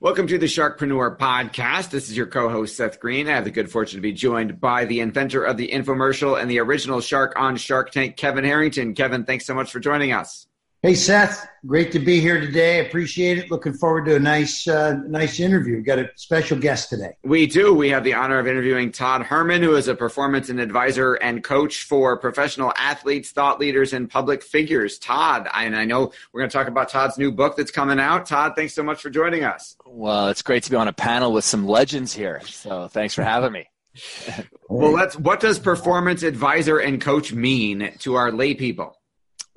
Welcome to the Sharkpreneur Podcast. This is your co host, Seth Greene. I have the good fortune to be joined by the inventor of the infomercial and the original shark on Shark Tank, Kevin Harrington. Kevin, thanks so much for joining us. Hey Seth, great to be here today. Appreciate it. Looking forward to a nice, uh, nice interview. We've got a special guest today. We do. We have the honor of interviewing Todd Herman, who is a performance and advisor and coach for professional athletes, thought leaders, and public figures. Todd, and I know we're going to talk about Todd's new book that's coming out. Todd, thanks so much for joining us. Well, it's great to be on a panel with some legends here. So thanks for having me. well, let's. What does performance advisor and coach mean to our lay people?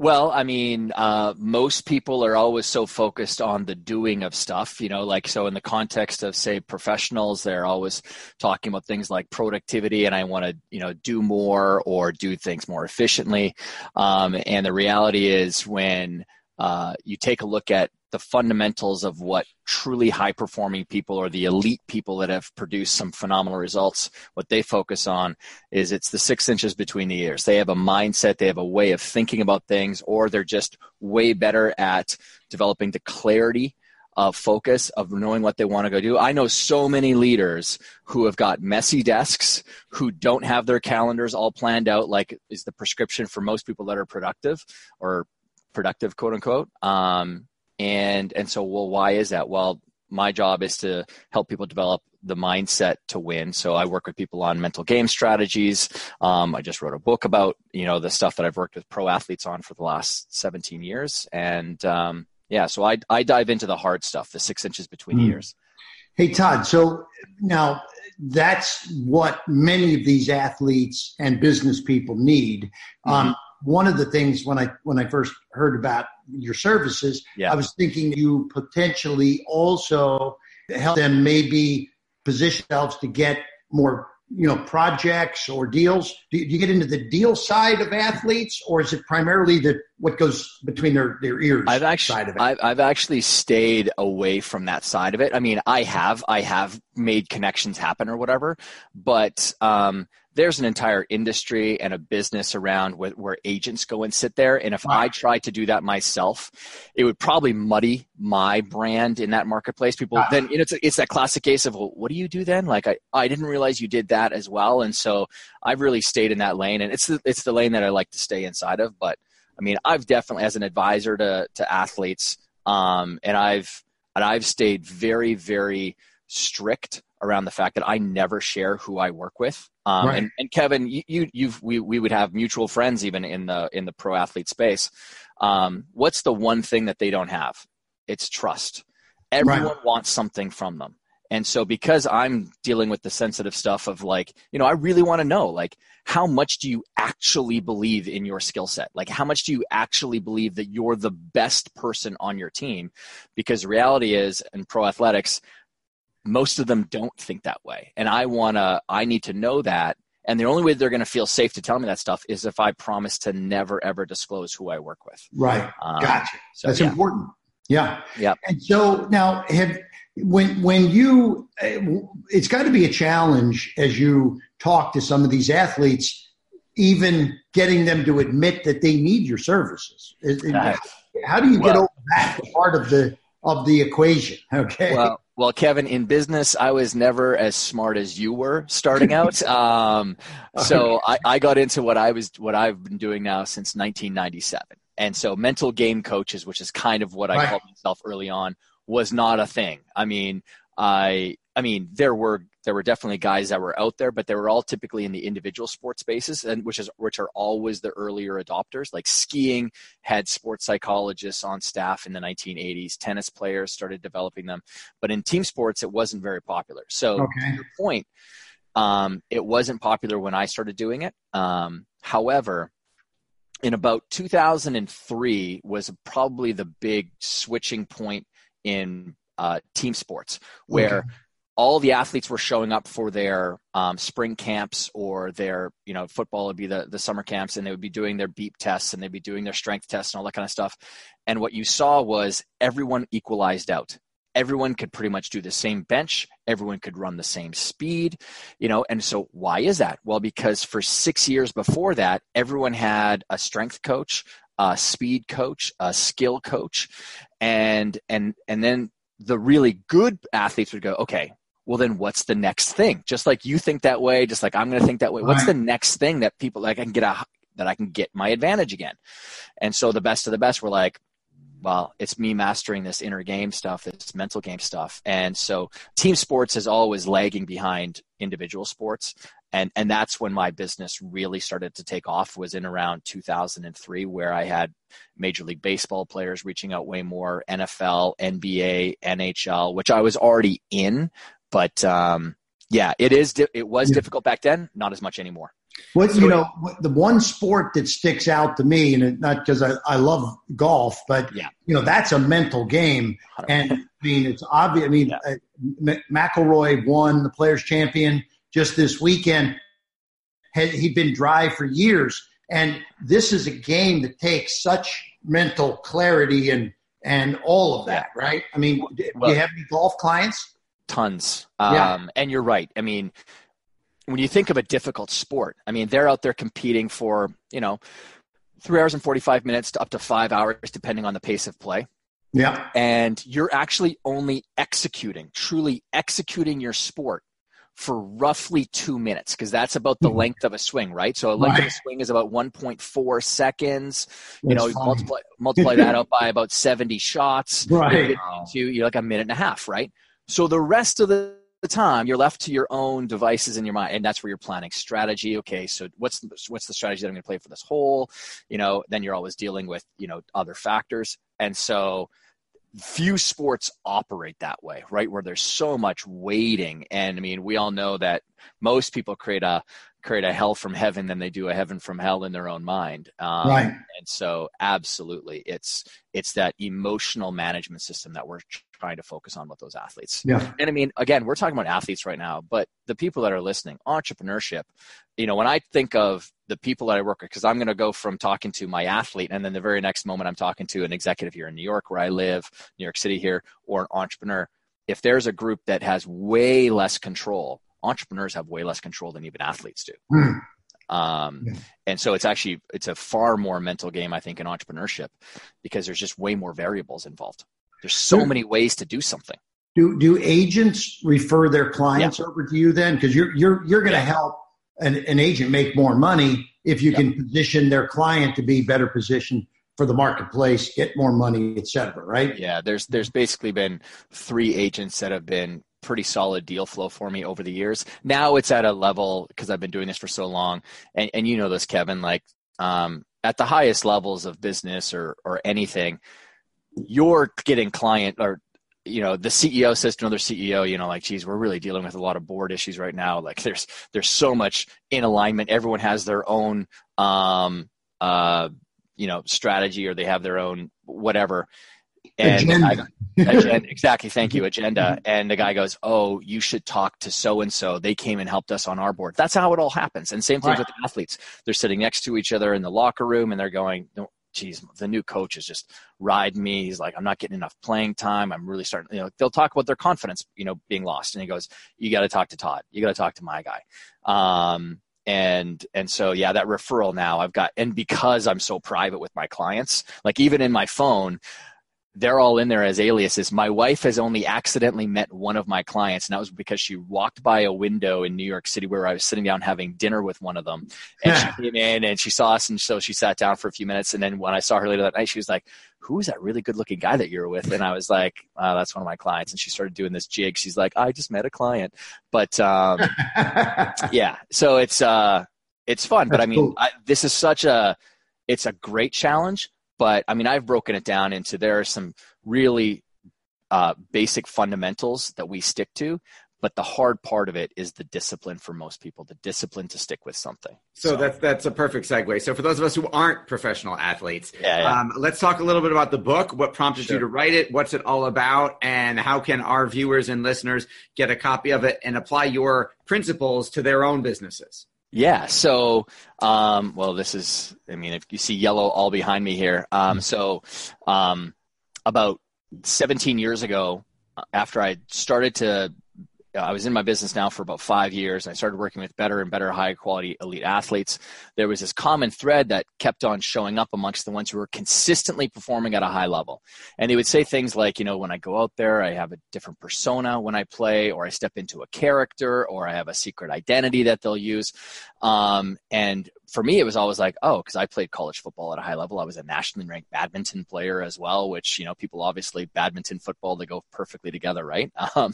Well, I mean, uh, most people are always so focused on the doing of stuff, you know, like so in the context of, say, professionals, they're always talking about things like productivity and I want to, you know, do more or do things more efficiently. Um, and the reality is when uh, you take a look at the fundamentals of what truly high performing people or the elite people that have produced some phenomenal results what they focus on is it's the six inches between the ears they have a mindset they have a way of thinking about things or they're just way better at developing the clarity of focus of knowing what they want to go do. I know so many leaders who have got messy desks, who don't have their calendars all planned out, like is the prescription for most people that are productive or productive, quote unquote. Um, and and so well why is that? Well my job is to help people develop the mindset to win. So i work with people on mental game strategies. Um, i just wrote a book about you know the stuff that i've worked with pro athletes on for the last 17 years. And um, yeah so I, I dive into the hard stuff the six inches between mm. ears. Hey todd so now that's what many of these athletes and business people need. Mm-hmm. um, one of the things when I when I first heard about your services, yeah. I was thinking you potentially also help them maybe position themselves to get more you know projects or deals. Do you, get into the deal side of athletes or is it primarily the what goes between their, their ears i've actually I've, I've actually stayed away from that side of it. I mean i have i have made connections happen or whatever but um there's an entire industry and a business around where, where agents go and sit there. And if wow. I tried to do that myself, it would probably muddy my brand in that marketplace. People wow. then you know, it's, it's that classic case of, well, what do you do then? Like, I, I didn't realize you did that as well. And so I've really stayed in that lane and it's the, it's the lane that I like to stay inside of. But I mean, I've definitely, as an advisor to, to athletes, um, and I've, and I've stayed very, very strict around the fact that I never share who I work with. Um, right. and, and, Kevin, you, you, you've, we, we would have mutual friends even in the, in the pro athlete space. Um, what's the one thing that they don't have? It's trust. Everyone right. wants something from them. And so because I'm dealing with the sensitive stuff of like, you know, I really want to know like how much do you actually believe in your skill set? Like how much do you actually believe that you're the best person on your team? Because reality is in pro athletics, most of them don't think that way. And i want to i need to know that. And the only way they're going to feel safe to tell me that stuff is if i promise to never ever disclose who i work with. Right. Um, gotcha. so, that's yeah. important. Yeah. Yeah and so now have when when you it's got to be a challenge as you talk to some of these athletes even getting them to admit that they need your services. How do you get over that part of the of the equation? Okay. Well, well, Kevin, in business, I was never as smart as you were starting out. Um, so I, I got into what I was what I've been doing now since 1997, and so mental game coaches, which is kind of what I right. called myself early on, was not a thing. I mean, I I mean, there were there were definitely guys that were out there, but they were all typically in the individual sports spaces, and which is which are always the earlier adopters. Like skiing had sports psychologists on staff in the 1980s. Tennis players started developing them, but in team sports, it wasn't very popular. So, okay. to your point, um, it wasn't popular when I started doing it. Um, however, in about 2003 was probably the big switching point in uh, team sports where okay all the athletes were showing up for their um, spring camps or their you know football would be the, the summer camps and they would be doing their beep tests and they'd be doing their strength tests and all that kind of stuff. And what you saw was everyone equalized out. Everyone could pretty much do the same bench. Everyone could run the same speed you know and so why is that? Well because for six years before that everyone had a strength coach a speed coach a skill coach and and and then the really good athletes would go okay well then what's the next thing? Just like you think that way just like i'm going to think that way. What's the next thing that people like i can get a that i can get my advantage again? And so the best of the best were like well it's me mastering this inner game stuff this mental game stuff. And so team sports is always lagging behind individual sports and and that's when my business really started to take off was in around 2003 where i had major league baseball players reaching out way more nfl nba nhl which i was already in but um, yeah, it is. It was yeah. difficult back then. Not as much anymore. Well, you know, the one sport that sticks out to me, and it, not because I, I love golf, but yeah. you know, that's a mental game. And I mean, it's obvious. I mean, yeah. uh, McIlroy won the Players Champion just this weekend. Had, he'd been dry for years, and this is a game that takes such mental clarity and and all of that, right? I mean, well, do you have any golf clients? tons. Um, yeah. And you're right. I mean, when you think of a difficult sport, I mean, they're out there competing for, you know, three hours and 45 minutes to up to five hours, depending on the pace of play. Yeah. And you're actually only executing, truly executing your sport for roughly two minutes because that's about the mm-hmm. length of a swing, right? So a length right. of a swing is about 1.4 seconds. You know, multiply multiply that out by about 70 shots. Right. You you're like a minute and a half, right? So the rest of the time you're left to your own devices in your mind and that's where you're planning strategy okay so what's the, what's the strategy that i'm going to play for this hole you know then you're always dealing with you know other factors and so few sports operate that way right? Where there's so much waiting. And i mean we all know that most people create a create a hell from heaven than they do a heaven from hell in their own mind. Um, right. And so, absolutely, it's it's that emotional management system that we're trying to focus on with those athletes. Yeah. And I mean, again, we're talking about athletes right now, but the people that are listening, entrepreneurship. You know, when I think of the people that I work with, because I'm going to go from talking to my athlete, and then the very next moment I'm talking to an executive here in New York, where I live, New York City here, or an entrepreneur. If there's a group that has way less control entrepreneurs have way less control than even athletes do. Mm. Um, yeah. And so it's actually it's a far more mental game, I think, in entrepreneurship because there's just way more variables involved. There's so many ways to do something. Do do agents refer their clients yeah. over to you then? Because you're you're you're going to help an, an agent make more money if you can position their client to be better positioned for the marketplace, get more money, et cetera, right? Yeah, there's there's basically been three agents that have been pretty solid deal flow for me over the years. Now it's at a level because I've been doing this for so long, and, and you know this, Kevin. Like um, at the highest levels of business or or anything, you're getting client or you know the ceo says to another ceo you know like geez we're really dealing with a lot of board issues right now like there's there's so much in alignment everyone has their own um uh you know strategy or they have their own whatever and agenda. Agenda, exactly. Thank you. Agenda. And the guy goes, "Oh, you should talk to so and so. They came and helped us on our board." That's how it all happens. And same thing right. with the athletes. They're sitting next to each other in the locker room, and they're going, "Geez, the new coach is just riding me. He's like, I'm not getting enough playing time. I'm really starting. You know, they'll talk about their confidence, you know, being lost. And he goes, "You got to talk to Todd. You got to talk to my guy." Um, and and so yeah that referral now i've got and because i'm so private with my clients like even in my phone they're all in there as aliases. My wife has only accidentally met one of my clients, and that was because she walked by a window in New York City where I was sitting down having dinner with one of them. And she came in and she saw us, and so she sat down for a few minutes. And then when I saw her later that night, she was like, Who's that really good looking guy that you're with? And I was like, oh, That's one of my clients. And she started doing this jig. She's like, I just met a client. But um, yeah, so it's, uh, it's fun. That's but I mean, cool. I, this is such a, it's a great challenge but I mean, I've broken it down into there are some really uh, basic fundamentals that we stick to, but the hard part of it is the discipline for most people the discipline to stick with something so, so. that's that's a perfect segue so for those of us who aren't professional athletes yeah, yeah. Um, let's talk a little bit about the book what prompted sure. you to write it what's it all about and how can our viewers and listeners get a copy of it and apply your principles to their own businesses yeah. So, um, well, this is, I mean, if you see yellow all behind me here. Um, mm-hmm. so, um, about 17 years ago, after I started to I was in my business now for about five years. And I started working with better and better high quality elite athletes. There was this common thread that kept on showing up amongst the ones who were consistently performing at a high level. And they would say things like, you know, when I go out there, I have a different persona when I play, or I step into a character, or I have a secret identity that they'll use. Um, and for me, it was always like, oh, because I played college football at a high level. I was a nationally ranked badminton player as well, which, you know, people obviously, badminton, football, they go perfectly together, right? Um,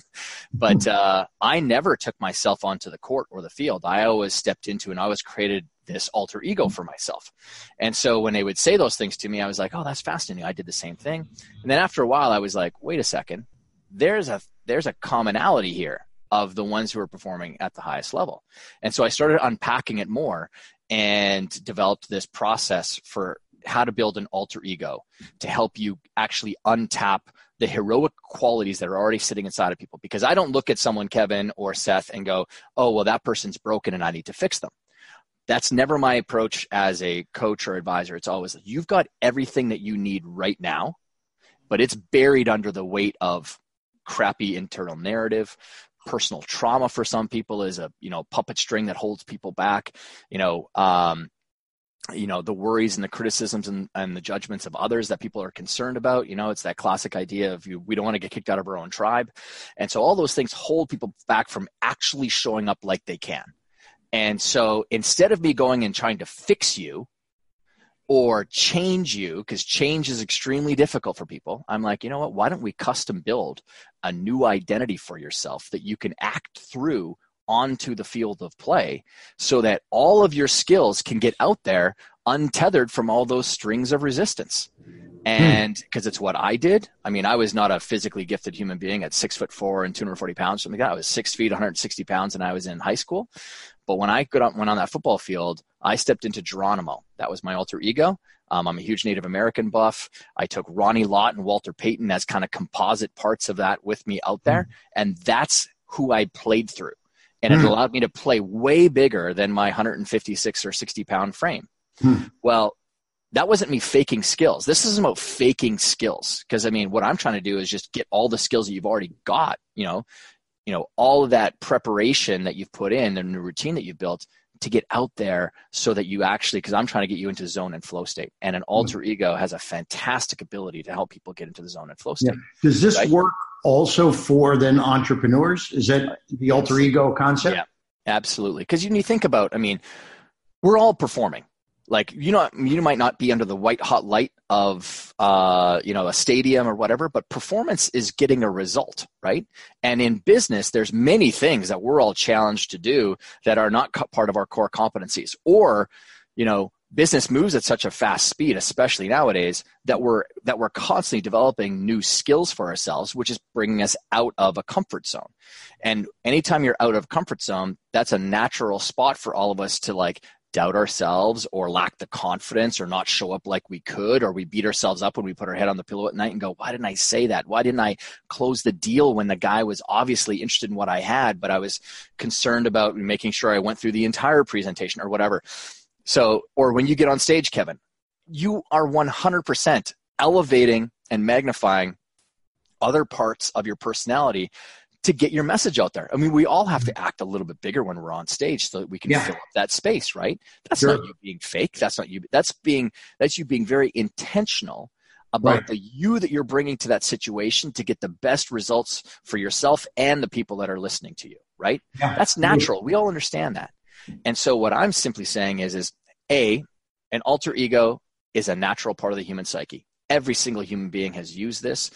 but uh, I never took myself onto the court or the field. I always stepped into and I always created this alter ego for myself. And so when they would say those things to me, I was like, oh, that's fascinating. I did the same thing. And then after a while, I was like, wait a second. There's a there's a commonality here of the ones who are performing at the highest level. And so I started unpacking it more and developed this process for how to build an alter ego to help you actually untap the heroic qualities that are already sitting inside of people. Because I don't look at someone, Kevin or Seth, and go, oh, well, that person's broken and I need to fix them. That's never my approach as a coach or advisor. It's always, you've got everything that you need right now, but it's buried under the weight of crappy internal narrative, personal trauma for some people is a you know puppet string that holds people back. You know um, you know the worries and the criticisms and, and the judgments of others that people are concerned about you know it's that classic idea of you we don't want to get kicked out of our own tribe. And so all those things hold people back from actually showing up like they can. And so instead of me going and trying to fix you or change you because change is extremely difficult for people i'm like you know what? Why don't we custom build a new identity for yourself that you can act through onto the field of play so that all of your skills can get out there untethered from all those strings of resistance and because hmm. it's what I did. I mean, I was not a physically gifted human being at six foot four and 240 pounds, something like that. I was six feet, 160 pounds, and I was in high school. But when I got on, went on that football field, I stepped into Geronimo. That was my alter ego. Um, I'm a huge Native American buff. I took Ronnie Lott and Walter Payton as kind of composite parts of that with me out there. Mm. And that's who I played through. And it allowed me to play way bigger than my 156 or 60 pound frame. Mm. Well, that wasn't me faking skills. This isn't about faking skills. Because I mean, what I'm trying to do is just get all the skills that you've already got, you know, you know, all of that preparation that you've put in and the routine that you've built to get out there so that you actually because i'm trying to get you into zone and flow state and an alter ego has a fantastic ability to help people get into the zone and flow state yeah. does this right? work also for then entrepreneurs? Is that the alter ego concept? Yeah absolutely. Because you, you think about i mean we're all performing. Like you know you might not be under the white hot light of uh, you know a stadium or whatever but performance is getting a result right? And in business there's many things that we're all challenged to do that are not part of our core competencies. Or you know business moves at such a fast speed especially nowadays that we're that we're constantly developing new skills for ourselves which is bringing us out of a comfort zone. And anytime you're out of comfort zone that's a natural spot for all of us to like doubt ourselves or lack the confidence or not show up like we could or we beat ourselves up when we put our head on the pillow at night and go why didn't i say that? Why didn't i close the deal when the guy was obviously interested in what i had but i was concerned about making sure i went through the entire presentation or whatever so or when you get on stage kevin you are 100% elevating and magnifying other parts of your personality to get your message out there. I mean, we all have to act a little bit bigger when we're on stage so that we can Yeah. fill up that space, right? That's Sure. not you being fake. That's not you. That's being that's you being very intentional about Right. the you that you're bringing to that situation to get the best results for yourself and the people that are listening to you, right? Yeah. That's natural. We all understand that. And so what I'm simply saying is is a an alter ego is a natural part of the human psyche. Every single human being has used this.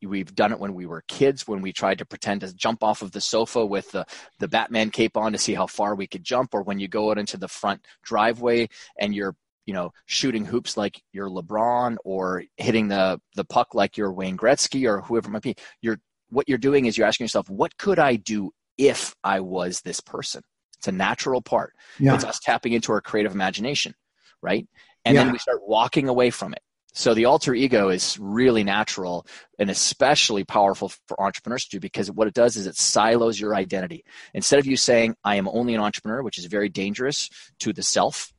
We've done it when we were kids, when we tried to pretend to jump off of the sofa with the, the Batman cape on to see how far we could jump, or when you go out into the front driveway and you're, you know, shooting hoops like you're LeBron or hitting the, the puck like you're Wayne Gretzky or whoever it might be. You're what you're doing is you're asking yourself, what could I do if I was this person? It's a natural part. Yeah. It's us tapping into our creative imagination, right? And Yeah. then we start walking away from it. So the alter ego is really natural and especially powerful for entrepreneurs to do because what it does is it silos your identity. Instead of you saying, I am only an entrepreneur, which is very dangerous to the self,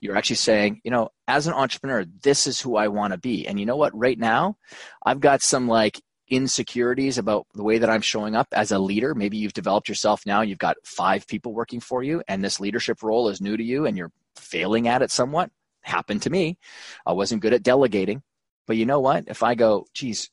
you're actually saying, you know, as an entrepreneur, this is who I want to be. And you know what? Right now, I've got some like insecurities about the way that I'm showing up as a leader. Maybe you've developed yourself now, you've got five people working for you, and this leadership role is new to you and you're failing at it somewhat. Happened to me. I wasn't good at delegating. But you know what? If I go, geez,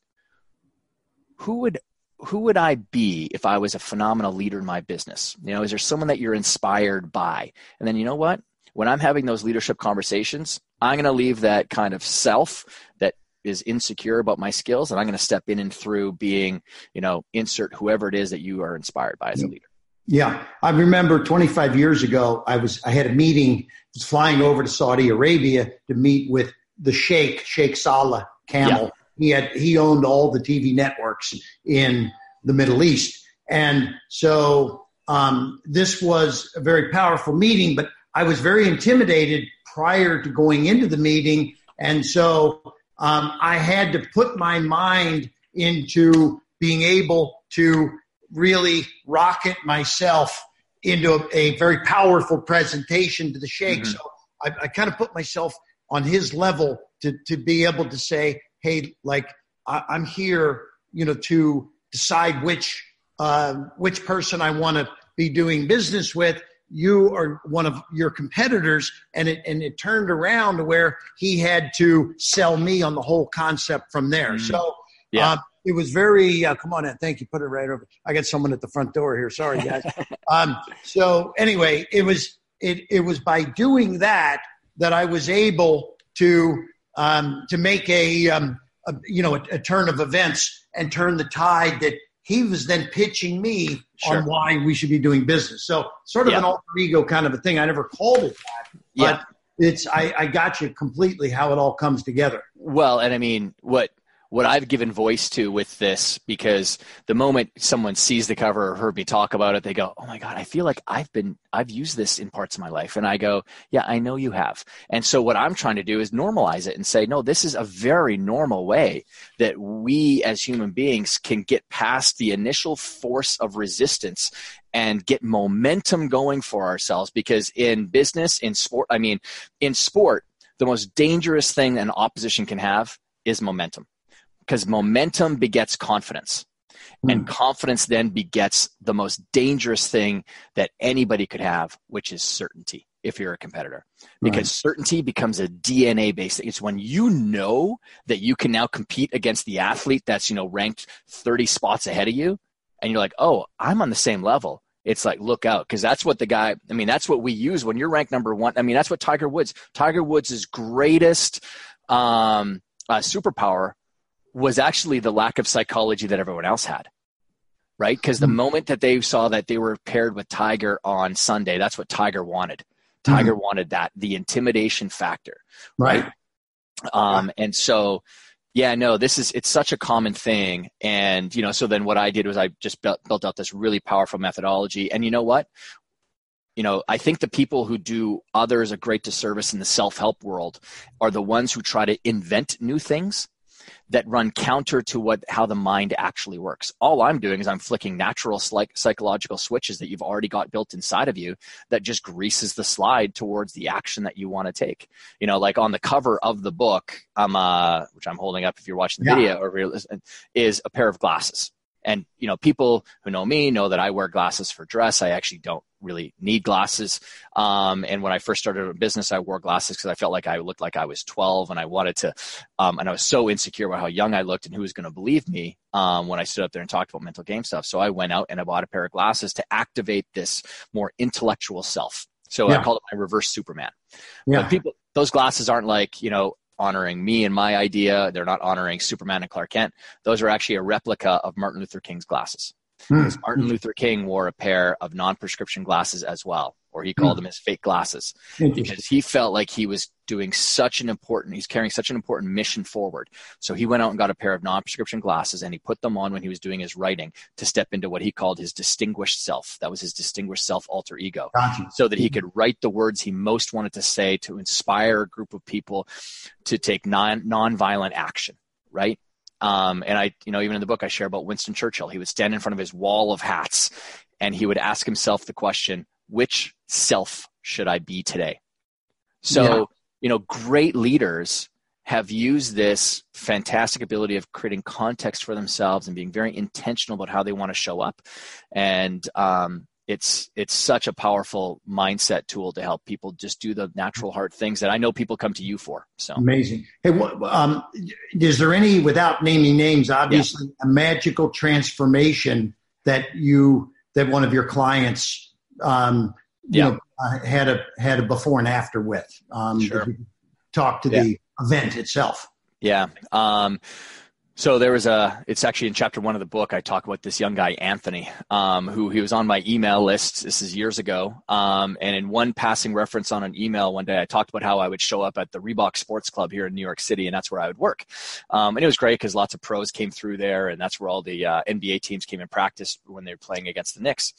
who would who would I be if I was a phenomenal leader in my business? You know, is there someone that you're inspired by? And then you know what? When I'm having those leadership conversations, I'm going to leave that kind of self that is insecure about my skills and I'm going to step in and through being, you know, insert whoever it is that you are inspired by as a leader. Yeah, I remember 25 years ago, I was I had a meeting, was flying over to Saudi Arabia to meet with the Sheikh, Sheikh Saleh Kamel. yeah. He had he owned all the TV networks in the Middle East, and so um, this was a very powerful meeting. But I was very intimidated prior to going into the meeting, and so um, I had to put my mind into being able to really rocket myself into a, a very powerful presentation to the sheikh. Mhm. So I, I kind of put myself on his level to, to be able to say, hey, like I, I'm here, you know, to decide which uh, which person I want to be doing business with. You are one of your competitors, and it and it turned around to where he had to sell me on the whole concept from there. Mm. So Yeah. uh, it was very uh, come on in thank you put it right over i got someone at the front door here sorry guys um, so anyway it was it, it was by doing that that i was able to um, to make a, um, a you know a, a turn of events and turn the tide that he was then pitching me Sure. on why we should be doing business so sort of Yeah. an alter ego kind of a thing i never called it that Yeah. but it's I, I got you completely how it all comes together Well, and I mean, what what I've given voice to with this, because the moment someone sees the cover or heard me talk about it, they go, "Oh my god, I feel like I've been I've used this in parts of my life," and I go, "Yeah, I know you have." And so what I'm trying to do is normalize it and say, "No, this is a very normal way that we as human beings can get past the initial force of resistance." And get momentum going for ourselves because in business, in sport, I mean, in sport, the most dangerous thing an opposition can have is momentum because momentum begets confidence. And confidence then begets the most dangerous thing that anybody could have which is certainty if you're a competitor. Because certainty becomes a dna based thing. It's when you know that you can now compete against the athlete that's you know ranked 30 spots ahead of you and you're like oh i'm on the same level. It's like look out because that's what the guy i mean that's what we use when you're ranked number one. I mean that's what tiger woods tiger woods' greatest um, uh, superpower was actually the lack of psychology that everyone else had right? Because the Mhm. moment that they saw that they were paired with tiger on sunday that's what tiger wanted. Tiger wanted that the intimidation factor right? Um, and so yeah no this is it's such a common thing. And you know so then what i did was i just built, built out this really powerful methodology. And you know what? You know i think the people who do others a great disservice in the self-help world are the ones who try to invent new things that run counter to what how the mind actually works. All i'm doing is i'm flicking natural psych- psychological switches that you've already got built inside of you that just greases the slide towards the action that you want to take. You know like on the cover of the book um, uh, which i'm holding up if you're watching the Yeah. video or is a pair of glasses And you know, people who know me know that I wear glasses for dress. I actually don't really need glasses. Um, and when I first started a business, I wore glasses because I felt like I looked like I was 12, and I wanted to. Um, and I was so insecure about how young I looked and who was going to believe me um, when I stood up there and talked about mental game stuff. So I went out and I bought a pair of glasses to activate this more intellectual self. So yeah. I called it my reverse Superman. Yeah. But people, those glasses aren't like you know honoring me and my idea. They're not honoring Superman and Clark Kent. Those are actually a replica of Martin Luther King's glasses. Hmm. Martin Luther King wore a pair of non-prescription glasses as well, or he called hmm. them his fake glasses, because he felt like he was doing such an important, he's carrying such an important mission forward. So he went out and got a pair of non-prescription glasses, and he put them on when he was doing his writing to step into what he called his distinguished self. That was his distinguished self alter ego, gotcha. so that he could write the words he most wanted to say to inspire a group of people to take non non-violent action. Right um, and I, you know, even in the book, I share about Winston Churchill. He would stand in front of his wall of hats and he would ask himself the question, which self should I be today? So, yeah. you know, great leaders have used this fantastic ability of creating context for themselves and being very intentional about how they want to show up. And, um, it's it's such a powerful mindset tool to help people just do the natural heart things that I know people come to you for. So amazing. Hey, um, is there any, without naming names, obviously yeah. a magical transformation that you that one of your clients, um, you know, uh, had a had a before and after with? Um, sure. Talk to yeah. the event itself. Yeah. Um, so there was a, it's actually in chapter one of the book, I talk about this young guy, Anthony, um, who he was on my email list. This is years ago. Um, and in one passing reference on an email one day, I talked about how I would show up at the Reebok Sports Club here in New York City, and that's where I would work. Um, and it was great because lots of pros came through there, and that's where all the uh, NBA teams came and practiced when they were playing against the Knicks.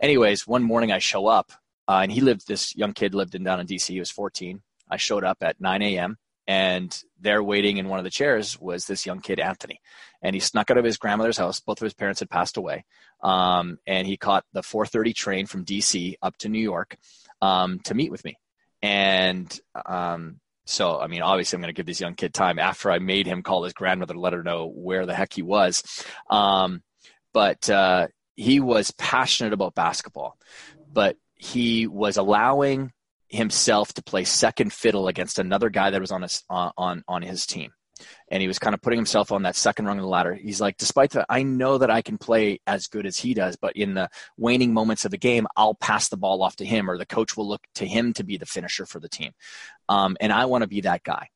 Anyways, one morning I show up, uh, and he lived, this young kid lived in down in DC. He was 14. I showed up at 9 a.m and there waiting in one of the chairs was this young kid anthony. And he snuck out of his grandmother's house. Both of his parents had passed away. Um, and he caught the 4.30 train from dc up to new york um, to meet with me. And um, so i mean obviously i'm going to give this young kid time after i made him call his grandmother to let her know where the heck he was. Um, but uh, he was passionate about basketball but he was allowing himself to play second fiddle against another guy that was on his on on his team and he was kind of putting himself on that second rung of the ladder. He's like, despite that, I know that I can play as good as he does, but in the waning moments of the game, I'll pass the ball off to him, or the coach will look to him to be the finisher for the team. Um, and I want to be that guy.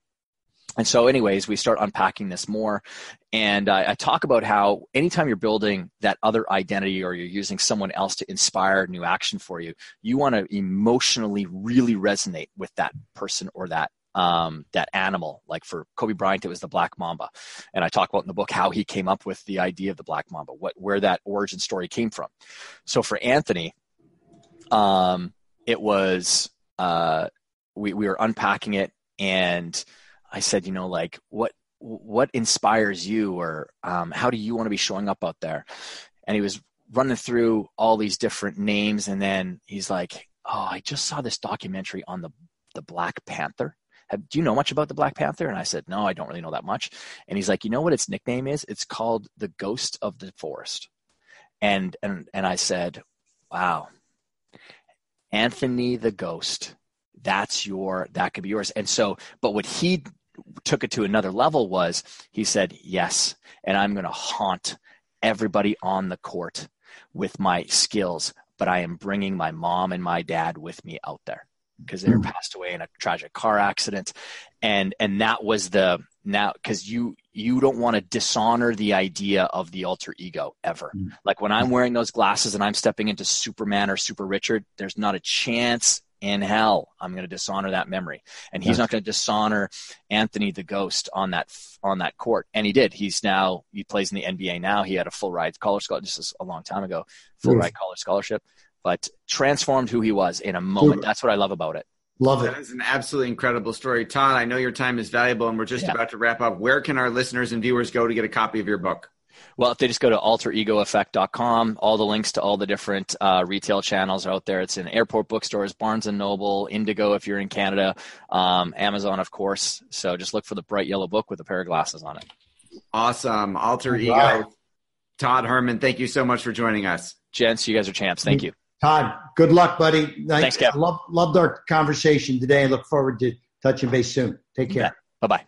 And so, anyways, we start unpacking this more. And uh, I talk about how anytime you're building that other identity or you're using someone else to inspire new action for you, you want to emotionally really resonate with that person or that um, that animal. Like for Kobe Bryant, it was the black mamba, and I talk about in the book how he came up with the idea of the black mamba, what where that origin story came from. So for Anthony, um, it was uh, we we were unpacking it, and I said, you know, like what what inspires you, or um, how do you want to be showing up out there? And he was running through all these different names, and then he's like, "Oh, I just saw this documentary on the the Black Panther." Have, do you know much about the Black Panther? And I said, no, I don't really know that much. And he's like, you know what its nickname is? It's called the Ghost of the Forest. And and and I said, wow, Anthony the Ghost. That's your that could be yours. And so, but what he took it to another level was he said, Yes, and I'm going to haunt everybody on the court with my skills, but I am bringing my mom and my dad with me out there because they were hmm. passed away in a tragic car accident and and that was the now because you you don't want to dishonor the idea of the alter ego ever mm. like when i'm wearing those glasses and i'm stepping into superman or super richard there's not a chance in hell i'm going to dishonor that memory and he's not going to dishonor anthony the ghost on that on that court and he did he's now he plays in the nba now he had a full ride college scholarship just a long time ago full ride college scholarship but transformed who he was in a moment that's what i love about it Love it. That is an absolutely incredible story. Todd, I know your time is valuable and we're just yeah. about to wrap up. Where can our listeners and viewers go to get a copy of your book? Well, if they just go to alteregoeffect.com, all the links to all the different uh, retail channels are out there. It's in airport bookstores, Barnes and Noble, Indigo if you're in Canada, um, Amazon, of course. So just look for the bright yellow book with a pair of glasses on it. Awesome. Alter Ego. Todd Herman, thank you so much for joining us. Gents, you guys are champs. Thank you. Todd, good luck, buddy. Thanks, Kev. I love, loved our conversation today. I look forward to touching base soon. Take care. Bye bye.